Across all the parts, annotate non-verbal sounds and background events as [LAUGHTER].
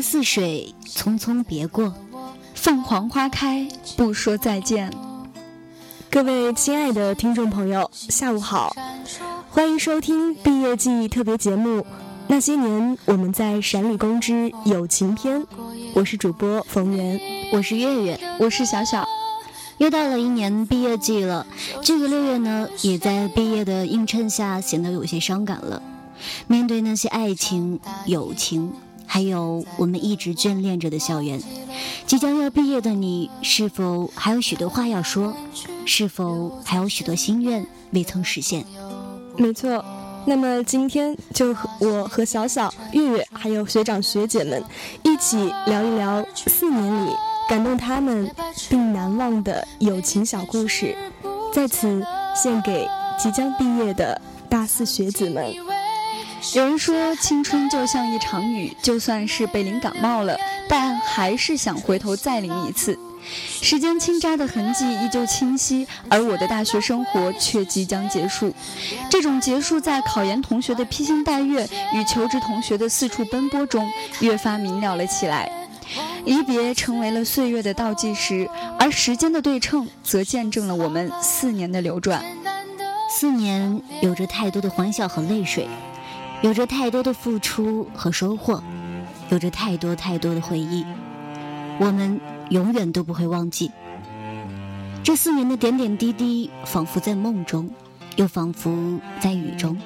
似水，匆匆别过；凤凰花开，不说再见。各位亲爱的听众朋友，下午好，欢迎收听毕业季特别节目《那些年我们在陕理工之友情篇》。我是主播冯源，我是月月，我是小小。又到了一年毕业季了，这个六月呢，也在毕业的映衬下显得有些伤感了。面对那些爱情、友情。还有我们一直眷恋着的校园，即将要毕业的你，是否还有许多话要说？是否还有许多心愿未曾实现？没错，那么今天就和我和小小、月月还有学长学姐们一起聊一聊四年里感动他们并难忘的友情小故事，在此献给即将毕业的大四学子们。有人说，青春就像一场雨，就算是被淋感冒了，但还是想回头再淋一次。时间倾扎的痕迹依旧清晰，而我的大学生活却即将结束。这种结束，在考研同学的披星戴月与求职同学的四处奔波中，越发明了了起来。离别成为了岁月的倒计时，而时间的对称，则见证了我们四年的流转。四年有着太多的欢笑和泪水。有着太多的付出和收获，有着太多太多的回忆，我们永远都不会忘记。这四年的点点滴滴，仿佛在梦中，又仿佛在雨中。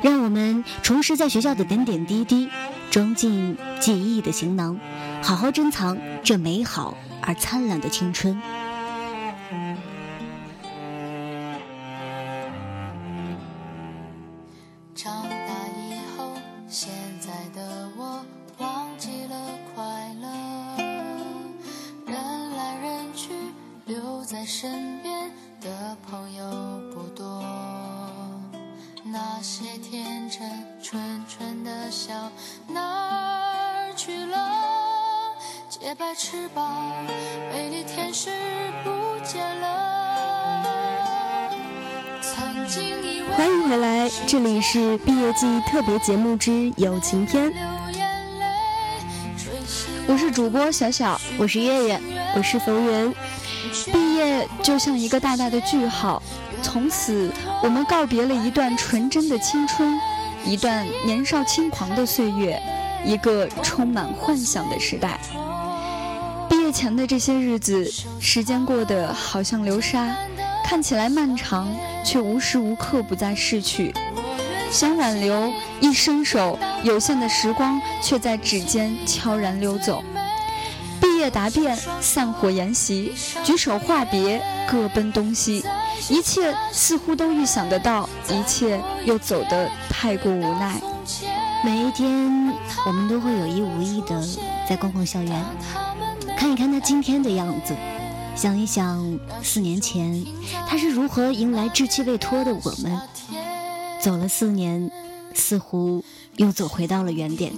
让我们重拾在学校的点点滴滴，装进记忆的行囊，好好珍藏这美好而灿烂的青春。翅膀，美丽天使不见了。欢迎回来，这里是毕业季特别节目之友情篇。我是主播小小，我是月月，我是冯源。就像一个大大的句号，从此我们告别了一段纯真的青春，一段年少轻狂的岁月，一个充满幻想的时代。毕业前的这些日子，时间过得好像流沙，看起来漫长，却无时无刻不在逝去。想挽留，一伸手，有限的时光却在指尖悄然溜走。在答辩，散伙筵席，举手话别，各奔东西。一切似乎都预想得到，一切又走得太过无奈。每一天，我们都会有意无意的在逛逛校园。看一看他今天的样子，想一想四年前他是如何迎来稚气未脱的我们。走了四年，似乎又走回到了原点。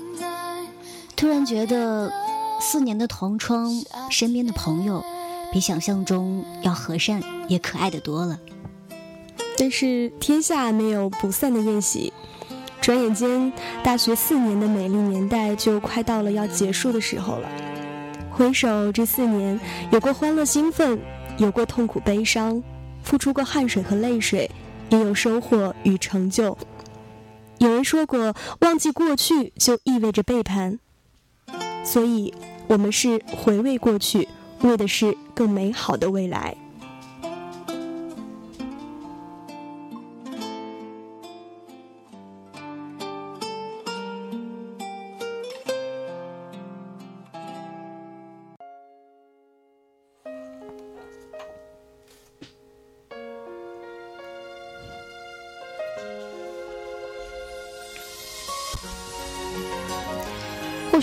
突然觉得，四年的同窗，身边的朋友，比想象中要和善也可爱的多了。但是天下没有不散的宴席，转眼间，大学四年的美丽年代就快到了要结束的时候了。回首这四年，有过欢乐兴奋，有过痛苦悲伤，付出过汗水和泪水，也有收获与成就。有人说过，忘记过去就意味着背叛，所以，我们是回味过去，为的是更美好的未来。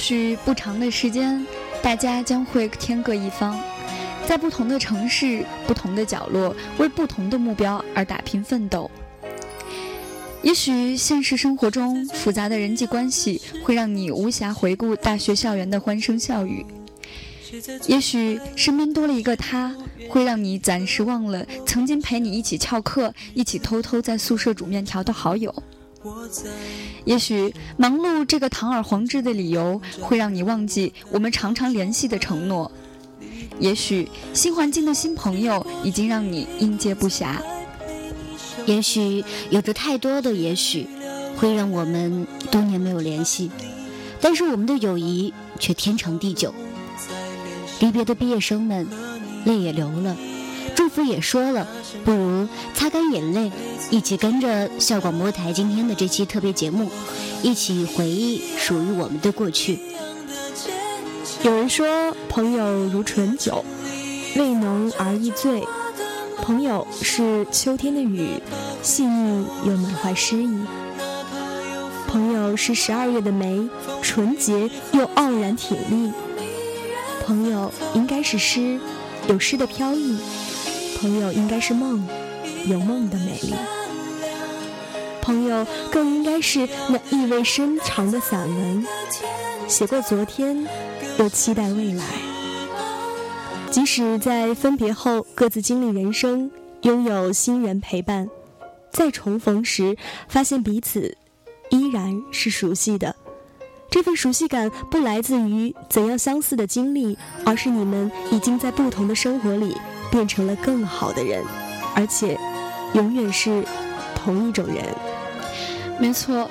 许不长的时间，大家将会天各一方，在不同的城市、不同的角落，为不同的目标而打拼奋斗。也许现实生活中复杂的人际关系会让你无暇回顾大学校园的欢声笑语，也许身边多了一个他，会让你暂时忘了曾经陪你一起翘课、一起偷偷在宿舍煮面条的好友。也许忙碌这个堂而皇之的理由会让你忘记我们常常联系的承诺。也许新环境的新朋友已经让你应接不暇。也许有着太多的也许，会让我们多年没有联系，但是我们的友谊却天长地久。离别的毕业生们，泪也流了，祝福也说了，不如擦干眼泪，一起跟着校广播台今天的这期特别节目，一起回忆属于我们的过去。有人说，朋友如醇酒，味浓而易醉。朋友是秋天的雨，细腻又满怀诗意。朋友是十二月的梅，纯洁又傲然挺立。朋友应该是诗，有诗的飘逸。朋友应该是梦，有梦的美丽。朋友更应该是那意味深长的散文，写过昨天，又期待未来。即使在分别后各自经历人生，拥有新人陪伴，再重逢时，发现彼此依然是熟悉的。这份熟悉感不来自于怎样相似的经历，而是你们已经在不同的生活里变成了更好的人，而且永远是同一种人。没错。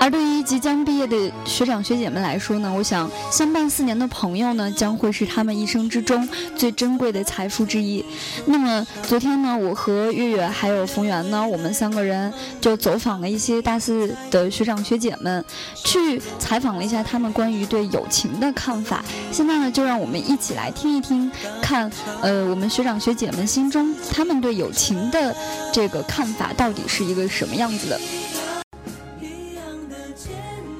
而对于即将毕业的学长学姐们来说呢，我想相伴四年的朋友呢，将会是他们一生之中最珍贵的财富之一。那么昨天呢，我和月月还有冯源呢，我们三个人就走访了一些大四的学长学姐们，去采访了一下他们关于对友情的看法。现在呢，就让我们一起来听一听，看呃我们学长学姐们心中他们对友情的这个看法到底是一个什么样子的。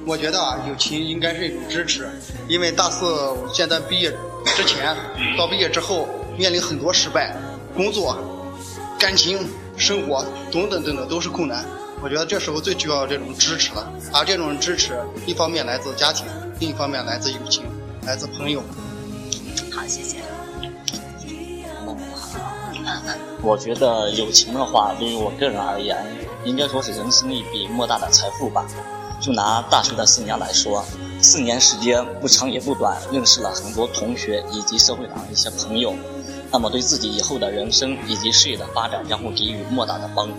我觉得啊，友情应该是一种支持，因为大四现在毕业之前到毕业之后，面临很多失败，工作、感情、生活等等等等都是困难。我觉得这时候最需要这种支持了，而这种支持，一方面来自家庭，另一方面来自友情，来自朋友。好，谢谢。我觉得友情的话，对于我个人而言，应该说是人生一笔莫大的财富吧。就拿大学的四年来说，四年时间不长也不短，认识了很多同学以及社会上的一些朋友，那么对自己以后的人生以及事业的发展将会给予莫大的帮助。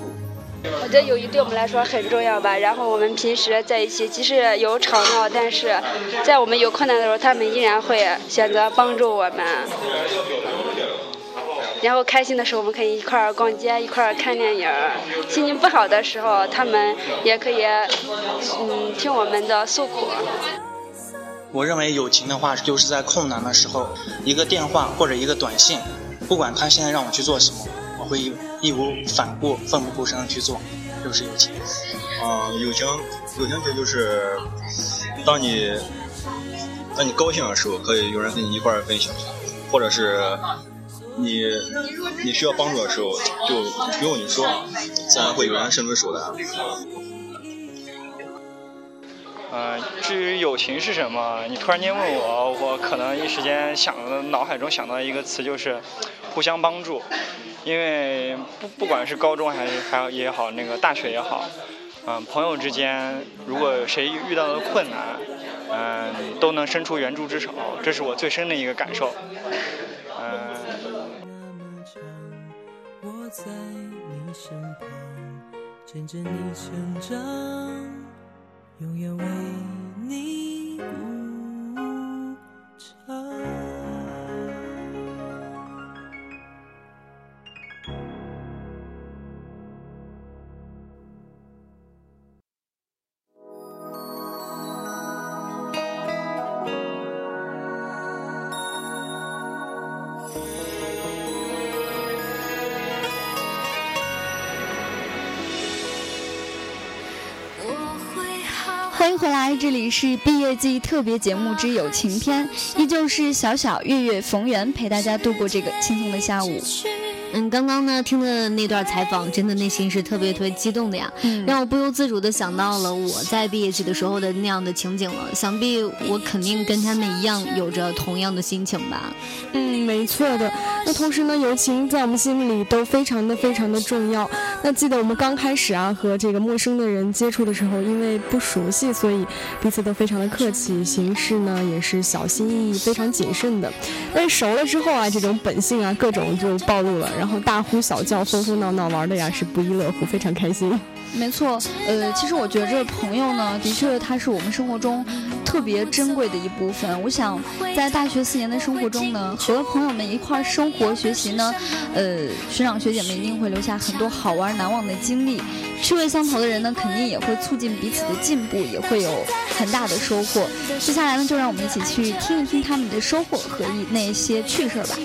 我觉得友谊对我们来说很重要吧。然后我们平时在一起，即使有吵闹，但是在我们有困难的时候，他们依然会选择帮助我们。然后开心的时候，我们可以一块儿逛街，一块儿看电影儿；心情不好的时候，他们也可以，嗯，听我们的诉苦。我认为友情的话，就是在困难的时候，一个电话或者一个短信，不管他现在让我去做什么，我会义无反顾、奋不顾身的去做，就是友情。啊，友情，友情这就是，当你，当你高兴的时候，可以有人跟你一块儿分享，或者是。你你需要帮助的时候，就不用你说，自然会有人伸出手来。呃，至于友情是什么，你突然间问我，我可能一时间想脑海中想到一个词就是互相帮助，因为不不管是高中还是还也好，那个大学也好，嗯，朋友之间如果谁遇到了困难，嗯，都能伸出援助之手，这是我最深的一个感受。在你身旁，见证你成长，永远为你鼓回来，这里是毕业季特别节目之友情篇，依旧是小小月月逢源陪大家度过这个轻松的下午。嗯，刚刚呢听的那段采访，真的内心是特别特别激动的呀，让我不由自主的想到了我在毕业季的时候的那样的情景了。想必我肯定跟他们一样，有着同样的心情吧。嗯，没错的。那同时呢，友情在我们心里都非常的非常的重要。那记得我们刚开始啊和这个陌生的人接触的时候，因为不熟悉，所以彼此都非常的客气，行事呢也是小心翼翼、非常谨慎的。但是熟了之后啊，这种本性啊各种就暴露了。然后大呼小叫、疯疯闹闹玩的呀是不亦乐乎，非常开心。没错，呃，其实我觉着朋友呢，的确他是我们生活中特别珍贵的一部分。我想在大学四年的生活中呢，和朋友们一块儿生活学习呢，呃，学长学姐们一定会留下很多好玩难忘的经历。趣味相投的人呢，肯定也会促进彼此的进步，也会有很大的收获。接下来呢，就让我们一起去听一听他们的收获和一那些趣事儿吧。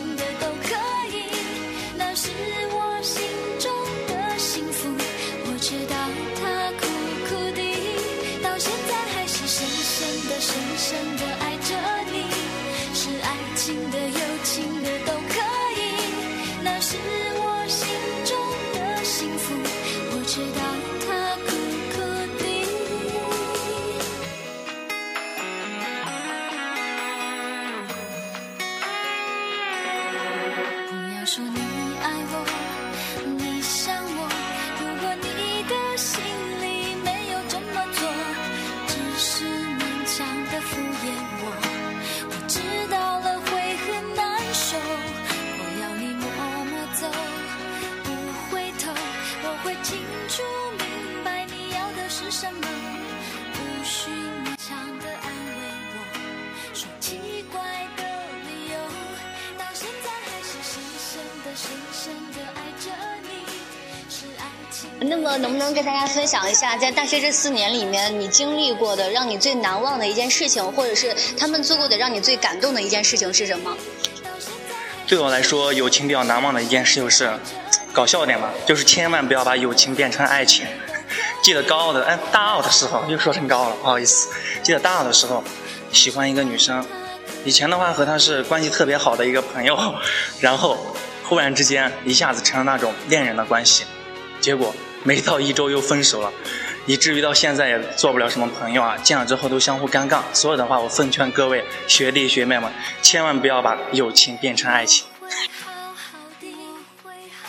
那么，能不能跟大家分享一下，在大学这四年里面，你经历过的让你最难忘的一件事情，或者是他们做过的让你最感动的一件事情是什么？对我来说，友情比较难忘的一件事就是，搞笑点吧，就是千万不要把友情变成爱情。记得高二的，哎，大二的时候又说成高了，不好意思。记得大二的时候，喜欢一个女生，以前的话和她是关系特别好的一个朋友，然后忽然之间一下子成了那种恋人的关系，结果。没到一周又分手了，以至于到现在也做不了什么朋友啊！见了之后都相互尴尬。所有的话，我奉劝各位学弟学妹们，千万不要把友情变成爱情。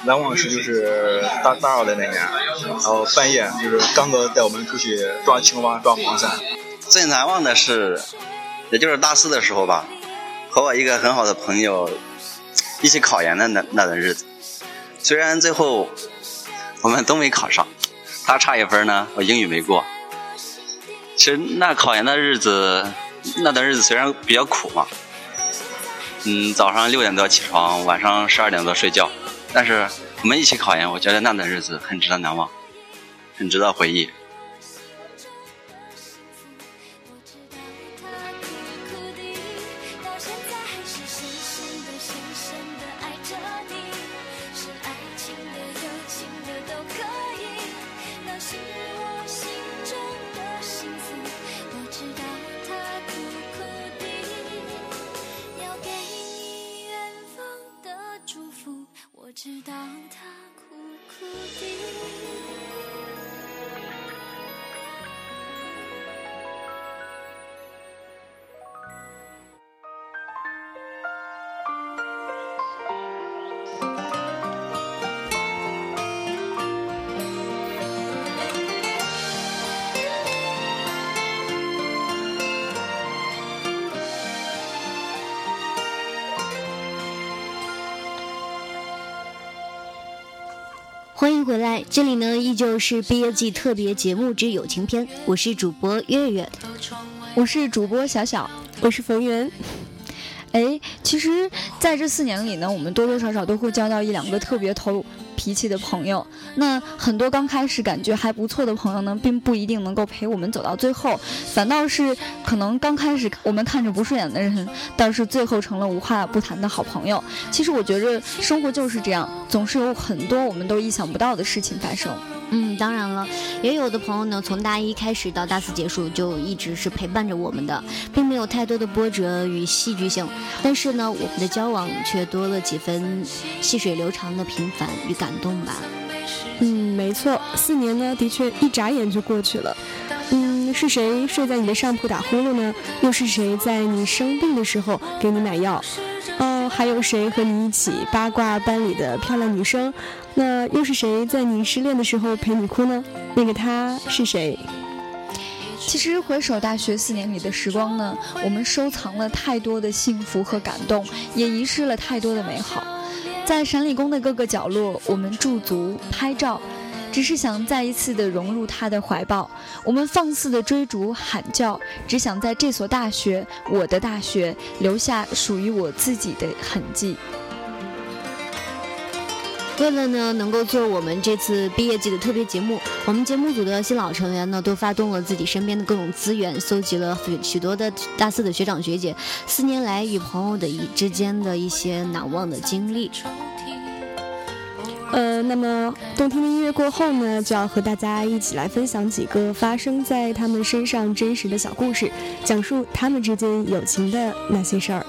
难忘事就是大大二的那年，然后半夜就是刚哥带我们出去抓青蛙、抓黄鳝。最难忘的是，也就是大四的时候吧，和我一个很好的朋友一起考研的那那段日子，虽然最后。我们都没考上，他差一分呢，我英语没过。其实那考研的日子，那段日子虽然比较苦嘛，嗯，早上六点多起床，晚上十二点多睡觉，但是我们一起考研，我觉得那段日子很值得难忘，很值得回忆。直到他苦苦地欢迎回来，这里呢依旧是毕业季特别节目之友情篇，我是主播月月，我是主播小小，我是冯源。哎，其实在这四年里呢，我们多多少少都会交到一两个特别投脾气的朋友。那很多刚开始感觉还不错的朋友呢，并不一定能够陪我们走到最后，反倒是可能刚开始我们看着不顺眼的人，倒是最后成了无话不谈的好朋友。其实我觉着生活就是这样，总是有很多我们都意想不到的事情发生。嗯，当然了，也有的朋友呢，从大一开始到大四结束，就一直是陪伴着我们的，并没有太多的波折与戏剧性，但是呢，我们的交往却多了几分细水流长的平凡与感动吧。嗯，没错，四年呢，的确一眨眼就过去了。嗯，是谁睡在你的上铺打呼噜呢？又是谁在你生病的时候给你买药？还有谁和你一起八卦班里的漂亮女生？那又是谁在你失恋的时候陪你哭呢？那个他是谁？其实回首大学四年里的时光呢，我们收藏了太多的幸福和感动，也遗失了太多的美好。在陕理工的各个角落，我们驻足拍照。只是想再一次的融入他的怀抱，我们放肆的追逐喊叫，只想在这所大学，我的大学，留下属于我自己的痕迹。为了呢，能够做我们这次毕业季的特别节目，我们节目组的新老成员呢，都发动了自己身边的各种资源，搜集了许多的大四的学长学姐四年来与朋友的一之间的一些难忘的经历。呃，那么动听的音乐过后呢，就要和大家一起来分享几个发生在他们身上真实的小故事，讲述他们之间友情的那些事儿。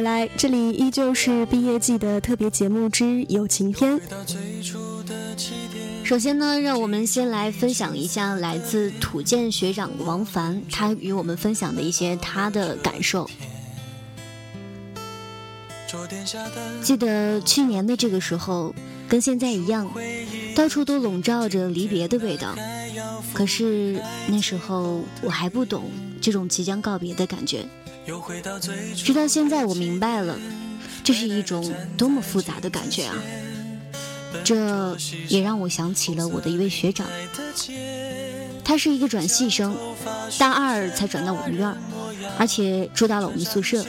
来，这里依旧是毕业季的特别节目之友情篇。首先呢，让我们先来分享一下来自土建学长王凡，他与我们分享的一些他的感受。记得去年的这个时候，跟现在一样，到处都笼罩着离别的味道。可是那时候我还不懂这种即将告别的感觉。直到现在，我明白了，这是一种多么复杂的感觉啊！这也让我想起了我的一位学长，他是一个转系生，大二才转到我们院，而且住到了我们宿舍。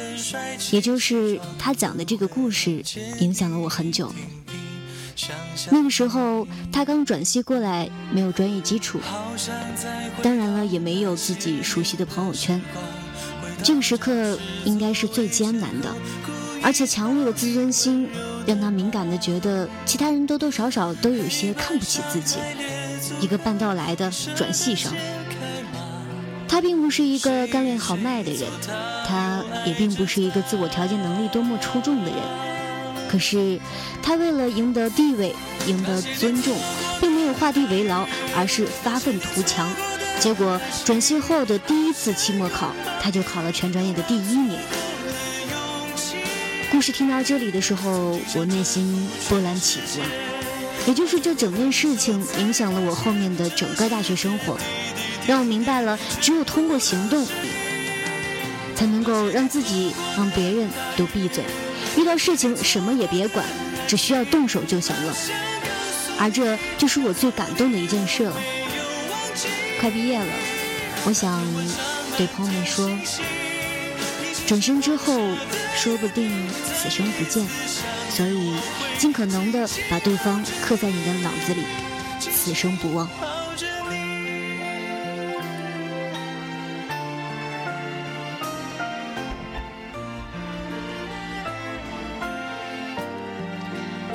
也就是他讲的这个故事，影响了我很久。那个时候他刚转系过来，没有专业基础，当然了，也没有自己熟悉的朋友圈。这个时刻应该是最艰难的，而且强烈的自尊心让他敏感的觉得其他人多多少少都有些看不起自己。一个半道来的转系生，他并不是一个干练豪迈的人，他也并不是一个自我调节能力多么出众的人。可是他为了赢得地位、赢得尊重，并没有画地为牢，而是发愤图强。结果转系后的第一次期末考，他就考了全专业的第一名。故事听到这里的时候，我内心波澜起伏啊！也就是这整件事情影响了我后面的整个大学生活，让我明白了，只有通过行动，才能够让自己、让别人都闭嘴。遇到事情什么也别管，只需要动手就行了。而这就是我最感动的一件事了。快毕业了，我想对朋友们说：转身之后，说不定此生不见，所以尽可能的把对方刻在你的脑子里，此生不忘。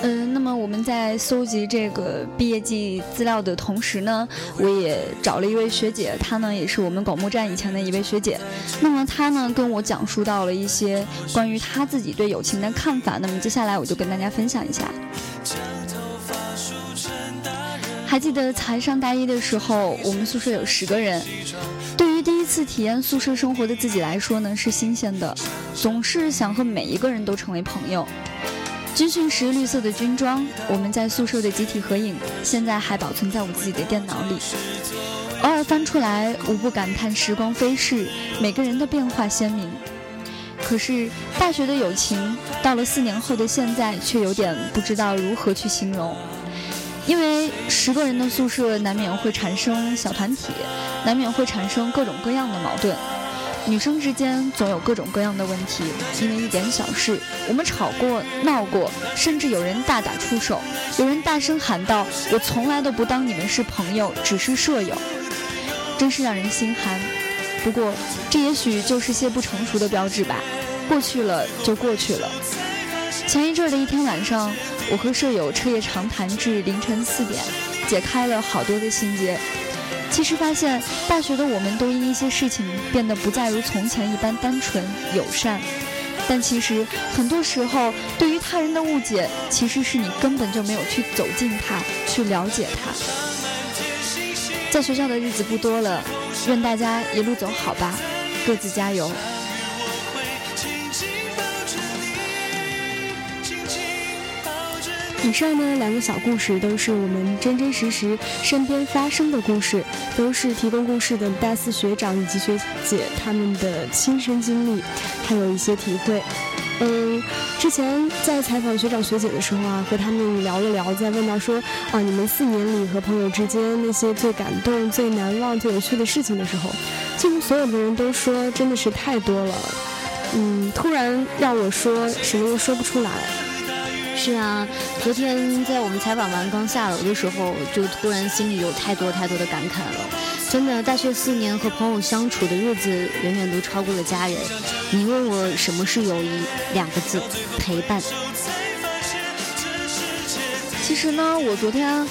嗯，那么我们在搜集这个毕业季资料的同时呢，我也找了一位学姐，她呢也是我们广播站以前的一位学姐。那么她呢跟我讲述到了一些关于她自己对友情的看法。那么接下来我就跟大家分享一下。还记得才上大一的时候，我们宿舍有十个人。对于第一次体验宿舍生活的自己来说呢，是新鲜的，总是想和每一个人都成为朋友。军训时绿色的军装，我们在宿舍的集体合影，现在还保存在我自己的电脑里。偶尔翻出来，无不感叹时光飞逝，每个人的变化鲜明。可是大学的友情，到了四年后的现在，却有点不知道如何去形容。因为十个人的宿舍难免会产生小团体，难免会产生各种各样的矛盾。女生之间总有各种各样的问题，因为一点小事，我们吵过、闹过，甚至有人大打出手，有人大声喊道：“我从来都不当你们是朋友，只是舍友。”真是让人心寒。不过，这也许就是些不成熟的标志吧。过去了就过去了。前一阵儿的一天晚上。我和舍友彻夜长谈至凌晨四点，解开了好多的心结。其实发现，大学的我们都因一些事情变得不再如从前一般单纯友善。但其实很多时候，对于他人的误解，其实是你根本就没有去走近他，去了解他。在学校的日子不多了，愿大家一路走好吧，各自加油。以上呢两个小故事都是我们真真实实身边发生的故事，都是提供故事的大四学长以及学姐他们的亲身经历，还有一些体会。嗯，之前在采访学长学姐的时候啊，和他们聊了聊，在问到说啊，你们四年里和朋友之间那些最感动、最难忘、最有趣的事情的时候，几乎所有的人都说真的是太多了。嗯，突然让我说什么又说不出来。是啊，昨天在我们采访完刚下楼的时候，就突然心里有太多太多的感慨了。真的，大学四年和朋友相处的日子，远远都超过了家人。你问我什么是友谊？两个字，陪伴。其实呢，我昨天。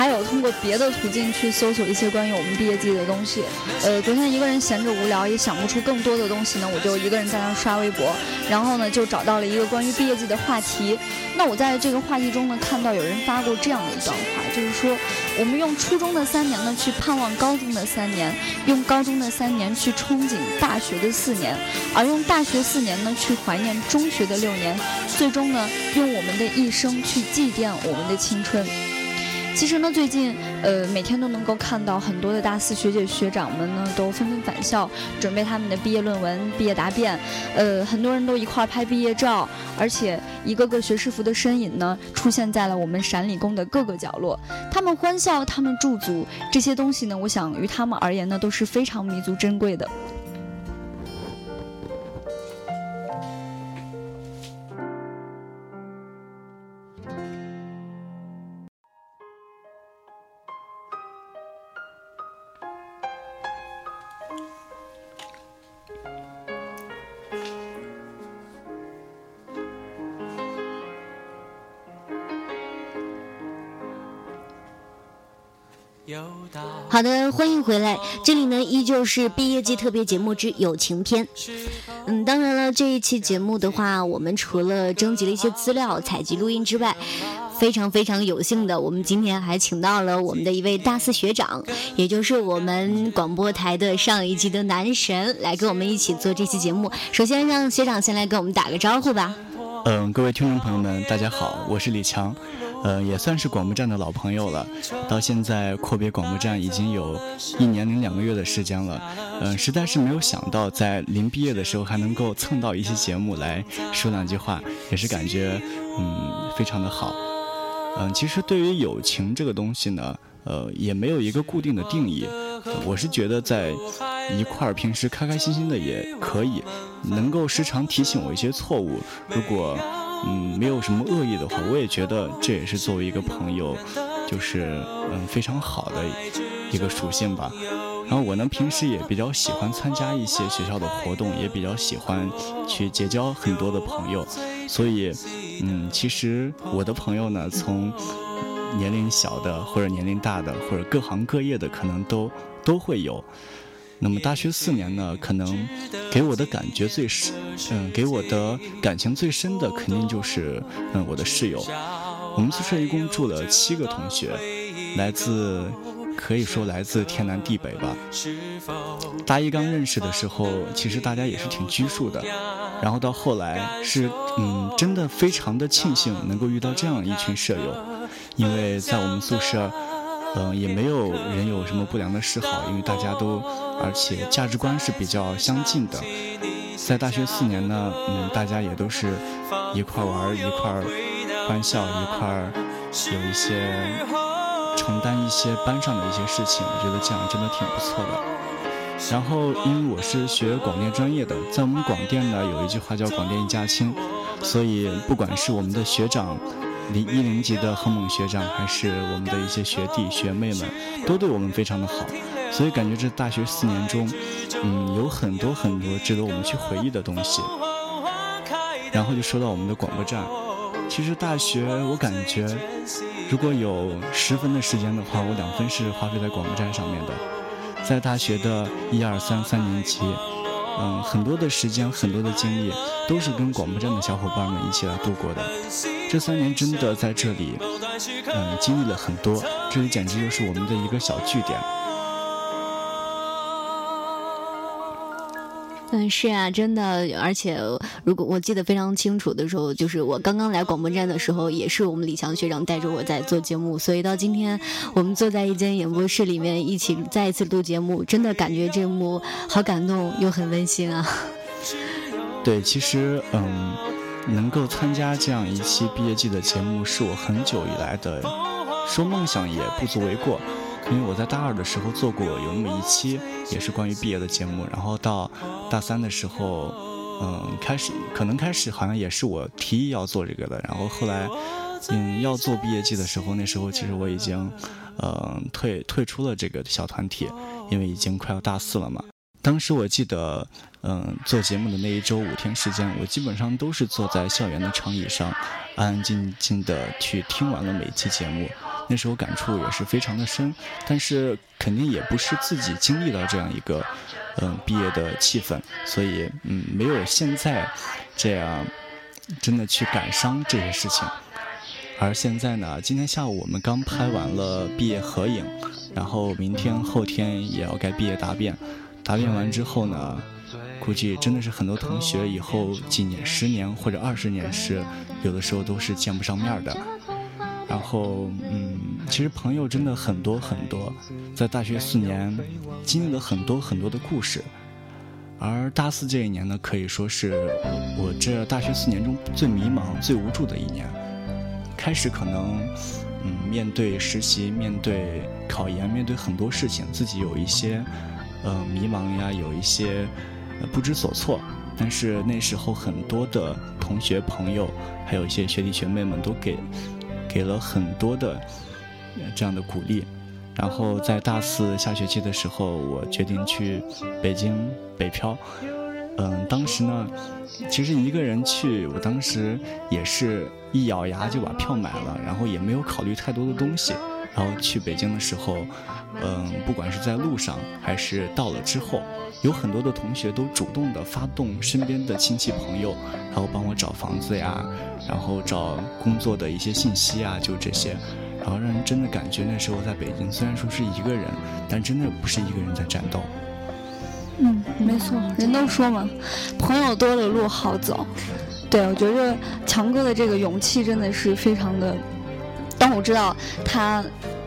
还有通过别的途径去搜索一些关于我们毕业季的东西。呃，昨天一个人闲着无聊，也想不出更多的东西呢，我就一个人在那刷微博，然后呢就找到了一个关于毕业季的话题。那我在这个话题中呢，看到有人发过这样的一段话，就是说，我们用初中的三年呢去盼望高中的三年，用高中的三年去憧憬大学的四年，而用大学四年呢去怀念中学的六年，最终呢用我们的一生去祭奠我们的青春。其实呢，最近呃，每天都能够看到很多的大四学姐学长们呢，都纷纷返校，准备他们的毕业论文、毕业答辩。呃，很多人都一块拍毕业照，而且一个个学士服的身影呢，出现在了我们陕理工的各个角落。他们欢笑，他们驻足，这些东西呢，我想于他们而言呢，都是非常弥足珍贵的。好的，欢迎回来。这里呢，依旧是毕业季特别节目之友情篇。嗯，当然了，这一期节目的话，我们除了征集了一些资料、采集录音之外，非常非常有幸的，我们今天还请到了我们的一位大四学长，也就是我们广播台的上一季的男神，来跟我们一起做这期节目。首先，让学长先来跟我们打个招呼吧。嗯，各位听众朋友们，大家好，我是李强。呃，也算是广播站的老朋友了。到现在阔别广播站已经有一年零两个月的时间了。嗯，实在是没有想到在临毕业的时候还能够蹭到一期节目来说两句话，也是感觉嗯非常的好。嗯，其实对于友情这个东西呢，呃，也没有一个固定的定义。我是觉得在一块儿平时开开心心的也可以，能够时常提醒我一些错误。如果嗯，没有什么恶意的话，我也觉得这也是作为一个朋友，就是嗯非常好的一个属性吧。然后我呢，平时也比较喜欢参加一些学校的活动，也比较喜欢去结交很多的朋友。所以，嗯，其实我的朋友呢，从年龄小的或者年龄大的或者各行各业的，可能都都会有。那么大学四年呢，可能给我的感觉最深，嗯，给我的感情最深的，肯定就是嗯我的室友。我们宿舍一共住了七个同学，来自可以说来自天南地北吧。大一刚认识的时候，其实大家也是挺拘束的，然后到后来是嗯，真的非常的庆幸能够遇到这样一群舍友，因为在我们宿舍。嗯，也没有人有什么不良的嗜好，因为大家都，而且价值观是比较相近的。在大学四年呢，嗯，大家也都是一块玩，一块欢笑，一块有一些承担一些班上的一些事情。我觉得这样真的挺不错的。然后，因为我是学广电专业的，在我们广电呢有一句话叫“广电一家亲”，所以不管是我们的学长。零一年级的恒猛学长，还是我们的一些学弟学妹们，都对我们非常的好，所以感觉这大学四年中，嗯，有很多很多值得我们去回忆的东西。然后就说到我们的广播站，其实大学我感觉，如果有十分的时间的话，我两分是花费在广播站上面的。在大学的一二三三年级，嗯，很多的时间，很多的精力，都是跟广播站的小伙伴们一起来度过的。这三年真的在这里，嗯，经历了很多，这里简直就是我们的一个小据点。嗯，是啊，真的，而且如果我记得非常清楚的时候，就是我刚刚来广播站的时候，也是我们李强学长带着我在做节目，所以到今天我们坐在一间演播室里面一起再一次录节目，真的感觉这幕好感动又很温馨啊。对，其实，嗯。能够参加这样一期毕业季的节目，是我很久以来的说梦想也不足为过。因为我在大二的时候做过有那么一期，也是关于毕业的节目。然后到大三的时候，嗯，开始可能开始好像也是我提议要做这个的。然后后来，嗯，要做毕业季的时候，那时候其实我已经，嗯，退退出了这个小团体，因为已经快要大四了嘛。当时我记得，嗯，做节目的那一周五天时间，我基本上都是坐在校园的长椅上，安安静静的去听完了每一期节目。那时候感触也是非常的深，但是肯定也不是自己经历了这样一个，嗯，毕业的气氛，所以嗯，没有现在这样真的去感伤这些事情。而现在呢，今天下午我们刚拍完了毕业合影，然后明天后天也要该毕业答辩。答辩完之后呢，估计真的是很多同学以后几年、十年或者二十年是有的时候都是见不上面的。然后，嗯，其实朋友真的很多很多，在大学四年经历了很多很多的故事。而大四这一年呢，可以说是我这大学四年中最迷茫、最无助的一年。开始可能，嗯，面对实习、面对考研、面对很多事情，自己有一些。呃，迷茫呀，有一些不知所措。但是那时候很多的同学朋友，还有一些学弟学妹们都给给了很多的这样的鼓励。然后在大四下学期的时候，我决定去北京北漂。嗯，当时呢，其实一个人去，我当时也是一咬牙就把票买了，然后也没有考虑太多的东西。然后去北京的时候，嗯，不管是在路上还是到了之后，有很多的同学都主动的发动身边的亲戚朋友，然后帮我找房子呀，然后找工作的一些信息啊，就这些，然后让人真的感觉那时候在北京虽然说是一个人，但真的不是一个人在战斗。嗯，没错，人都说嘛，朋友多的路好走。对，我觉得强哥的这个勇气真的是非常的。当我知道他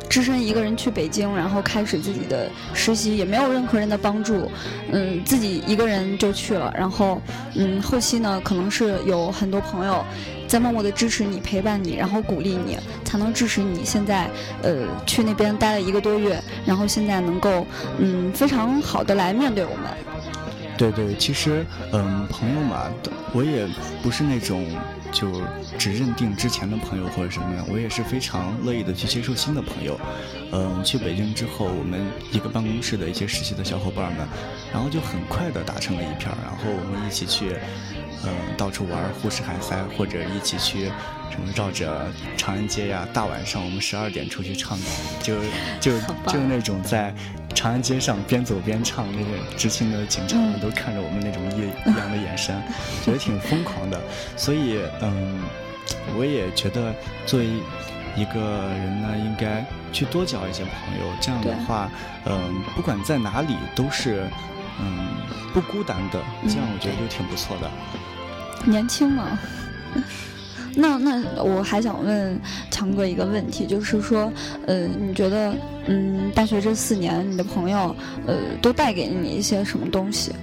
只身一个人去北京，然后开始自己的实习，也没有任何人的帮助，嗯，自己一个人就去了。然后，嗯，后期呢，可能是有很多朋友在默默的支持你、陪伴你，然后鼓励你，才能支持你现在，呃，去那边待了一个多月，然后现在能够，嗯，非常好的来面对我们。对对，其实，嗯，朋友嘛，我也不是那种就只认定之前的朋友或者什么的，我也是非常乐意的去接受新的朋友。嗯，去北京之后，我们一个办公室的一些实习的小伙伴们，然后就很快的打成了一片儿，然后我们一起去，嗯，到处玩呼市海塞，或者一起去什么绕着长安街呀，大晚上我们十二点出去唱，就 [LAUGHS] 就就那种在。长安街上边走边唱，那个执勤的警察们都看着我们那种异异样的眼神，觉得挺疯狂的。所以，嗯，我也觉得作为一个人呢，应该去多交一些朋友。这样的话，嗯，不管在哪里都是，嗯，不孤单的。这样我觉得就挺不错的。年轻嘛。[LAUGHS] 那那我还想问强哥一个问题，就是说，呃，你觉得，嗯，大学这四年，你的朋友，呃，都带给你一些什么东西？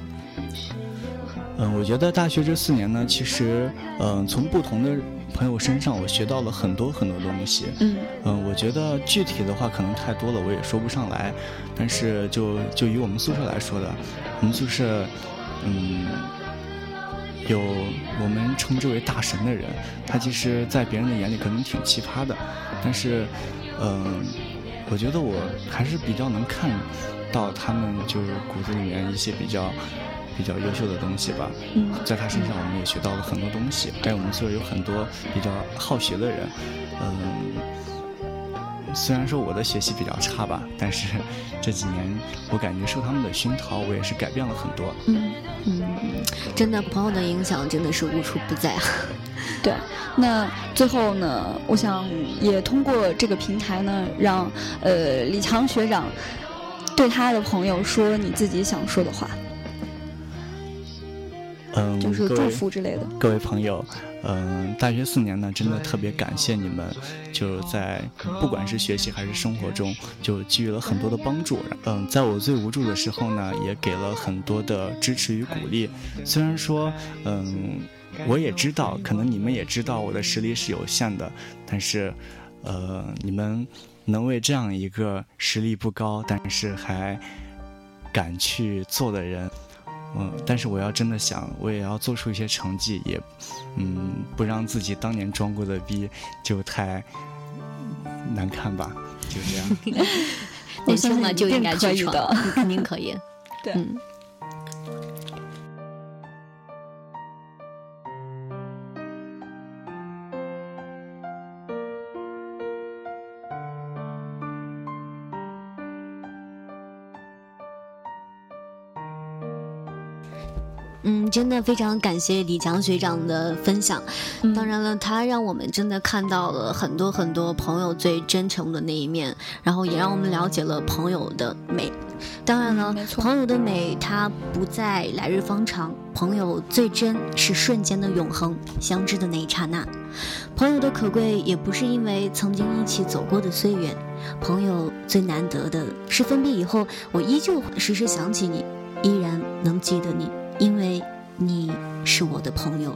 嗯，我觉得大学这四年呢，其实，嗯，从不同的朋友身上，我学到了很多很多东西。嗯，嗯，我觉得具体的话可能太多了，我也说不上来。但是就就以我们宿舍来说的，我们宿舍，嗯。有我们称之为大神的人，他其实，在别人的眼里可能挺奇葩的，但是，嗯，我觉得我还是比较能看到他们就是骨子里面一些比较比较优秀的东西吧。嗯，在他身上我们也学到了很多东西，还有我们宿舍有很多比较好学的人，嗯。虽然说我的学习比较差吧，但是这几年我感觉受他们的熏陶，我也是改变了很多。嗯嗯，真的朋友的影响真的是无处不在啊。[LAUGHS] 对，那最后呢，我想也通过这个平台呢，让呃李强学长对他的朋友说你自己想说的话。嗯，就是祝福之类的。各位朋友。嗯，大学四年呢，真的特别感谢你们，就在不管是学习还是生活中，就给予了很多的帮助。嗯，在我最无助的时候呢，也给了很多的支持与鼓励。虽然说，嗯，我也知道，可能你们也知道我的实力是有限的，但是，呃，你们能为这样一个实力不高，但是还敢去做的人。嗯，但是我要真的想，我也要做出一些成绩，也，嗯，不让自己当年装过的逼就太难看吧，就这样。[LAUGHS] 年轻了就应该去闯，[LAUGHS] [LAUGHS] 肯定可以。对。嗯，真的非常感谢李强学长的分享。当然了，他让我们真的看到了很多很多朋友最真诚的那一面，然后也让我们了解了朋友的美。当然了，朋友的美它不在来日方长，朋友最真是瞬间的永恒，相知的那一刹那。朋友的可贵也不是因为曾经一起走过的岁月，朋友最难得的是分别以后，我依旧时时想起你，依然能记得你。因为你是我的朋友。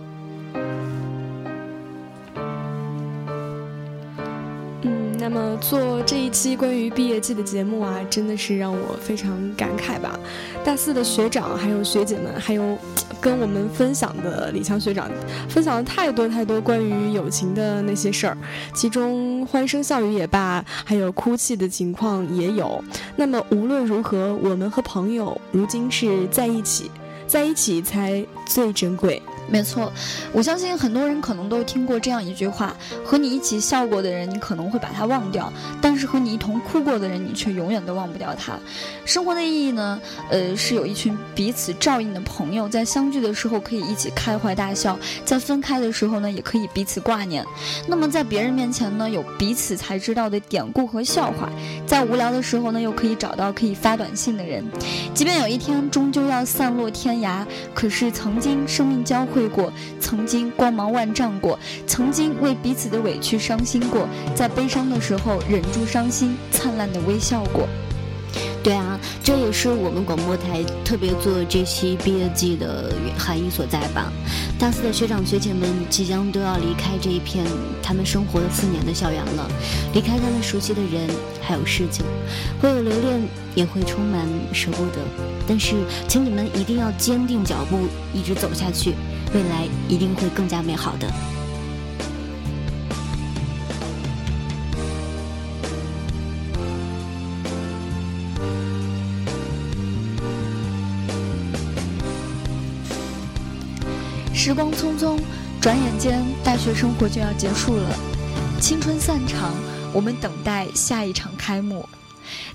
嗯，那么做这一期关于毕业季的节目啊，真的是让我非常感慨吧。大四的学长还有学姐们，还有 [TSK] 跟我们分享的李强学长，分享了太多太多关于友情的那些事儿，其中欢声笑语也罢，还有哭泣的情况也有。那么无论如何，我们和朋友如今是在一起。在一起才最珍贵。没错，我相信很多人可能都听过这样一句话：和你一起笑过的人，你可能会把他忘掉；但是和你一同哭过的人，你却永远都忘不掉他。生活的意义呢？呃，是有一群彼此照应的朋友，在相聚的时候可以一起开怀大笑，在分开的时候呢，也可以彼此挂念。那么在别人面前呢，有彼此才知道的典故和笑话；在无聊的时候呢，又可以找到可以发短信的人。即便有一天终究要散落天涯，可是曾经生命交。会过，曾经光芒万丈过，曾经为彼此的委屈伤心过，在悲伤的时候忍住伤心，灿烂的微笑过。对啊，这也是我们广播台特别做这期毕业季的含义所在吧。大四的学长学姐们即将都要离开这一片他们生活了四年的校园了，离开他们熟悉的人还有事情，会有留恋，也会充满舍不得。但是，请你们一定要坚定脚步，一直走下去，未来一定会更加美好的。时光匆匆，转眼间大学生活就要结束了。青春散场，我们等待下一场开幕，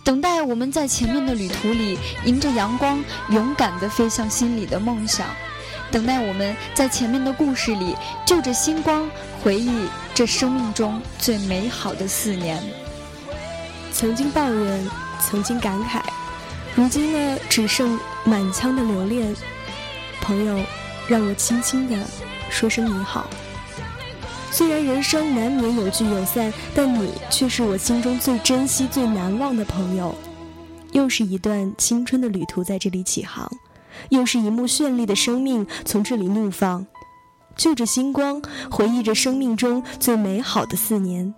等待我们在前面的旅途里，迎着阳光，勇敢地飞向心里的梦想；等待我们在前面的故事里，就着星光，回忆这生命中最美好的四年。曾经抱怨，曾经感慨，如今呢，只剩满腔的留恋。朋友。让我轻轻的说声你好。虽然人生难免有聚有散，但你却是我心中最珍惜、最难忘的朋友。又是一段青春的旅途在这里起航，又是一幕绚丽的生命从这里怒放。就着星光，回忆着生命中最美好的四年，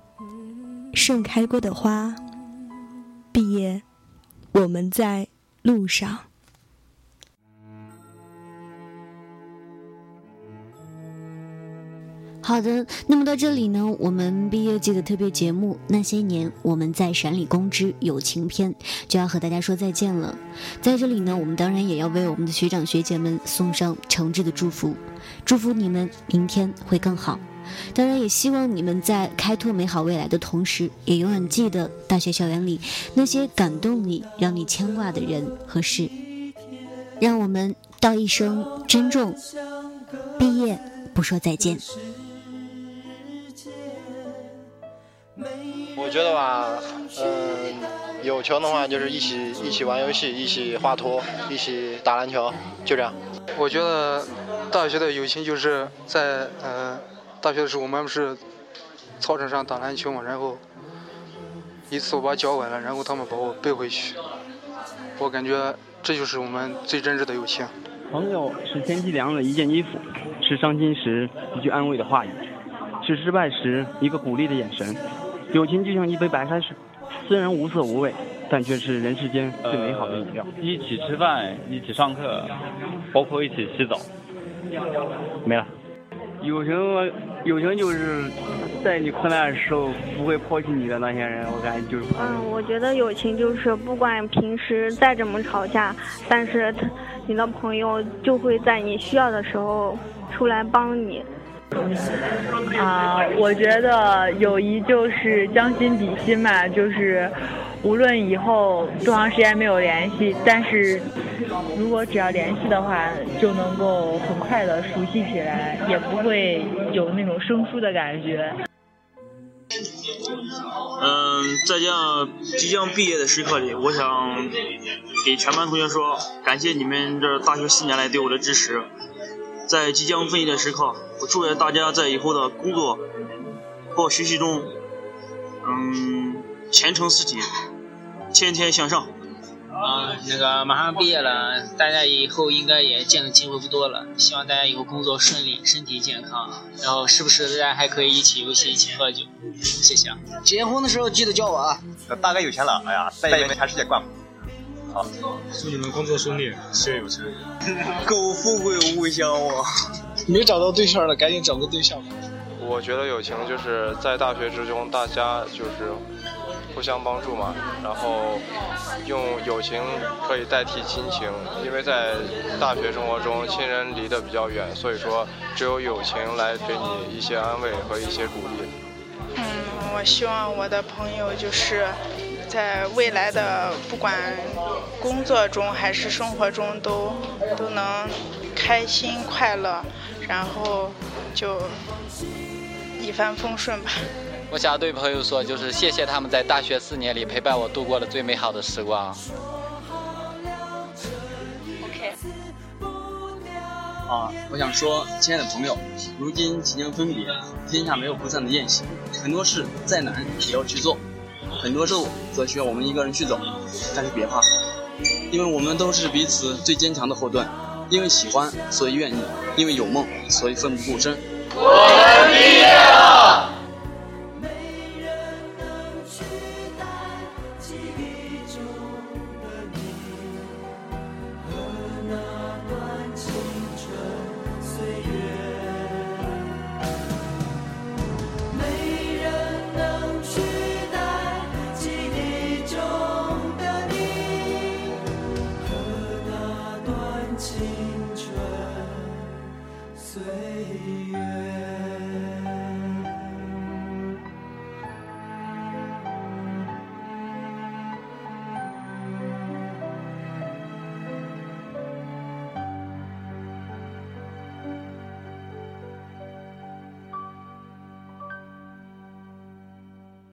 盛开过的花。毕业，我们在路上。好的，那么到这里呢，我们毕业季的特别节目《那些年我们在陕理公之友情篇》就要和大家说再见了。在这里呢，我们当然也要为我们的学长学姐们送上诚挚的祝福，祝福你们明天会更好。当然，也希望你们在开拓美好未来的同时，也永远记得大学校园里那些感动你、让你牵挂的人和事。让我们道一声珍重，毕业不说再见。我觉得吧，嗯，友情的话就是一起一起玩游戏，一起画图，一起打篮球，就这样。我觉得大学的友情就是在呃大学的时候，我们不是操场上打篮球嘛，然后一次我把脚崴了，然后他们把我背回去。我感觉这就是我们最真挚的友情。朋友是天气凉了一件衣服，是伤心时一句安慰的话语，是失败时一个鼓励的眼神。友情就像一杯白开水，虽然无色无味，但却是人世间最美好的饮料。一起吃饭，一起上课，包括一起洗澡，没了。友情，友情就是在你困难的时候不会抛弃你的那些人，我感觉就是。嗯，我觉得友情就是不管平时再怎么吵架，但是你的朋友就会在你需要的时候出来帮你。啊，我觉得友谊就是将心比心嘛，就是无论以后多长时间没有联系，但是如果只要联系的话，就能够很快的熟悉起来，也不会有那种生疏的感觉。嗯，在这样即将毕业的时刻里，我想给全班同学说，感谢你们这大学四年来对我的支持。在即将分离的时刻，我祝愿大家在以后的工作或学习中，嗯，前程似锦，天天向上。啊，那个马上毕业了，大家以后应该也见的机会不多了。希望大家以后工作顺利，身体健康，然后时不时大家还可以一起游戏，一起喝酒。谢谢。结婚的时候记得叫我啊。大概有钱了，哎呀，带你们全世界逛。好，祝你们工作顺利，事业有成。苟富贵勿相忘。没找到对象的，赶紧找个对象吧。我觉得友情就是在大学之中，大家就是互相帮助嘛，然后用友情可以代替亲情，因为在大学生活中，亲人离得比较远，所以说只有友情来给你一些安慰和一些鼓励。嗯，我希望我的朋友就是。在未来的不管工作中还是生活中，都都能开心快乐，然后就一帆风顺吧。我想对朋友说，就是谢谢他们在大学四年里陪伴我度过了最美好的时光。OK。啊，我想说，亲爱的朋友，如今即将分别，天下没有不散的宴席，很多事再难也要去做。很多路则需要我们一个人去走，但是别怕，因为我们都是彼此最坚强的后盾。因为喜欢，所以愿意；因为有梦，所以奋不顾身。我们毕业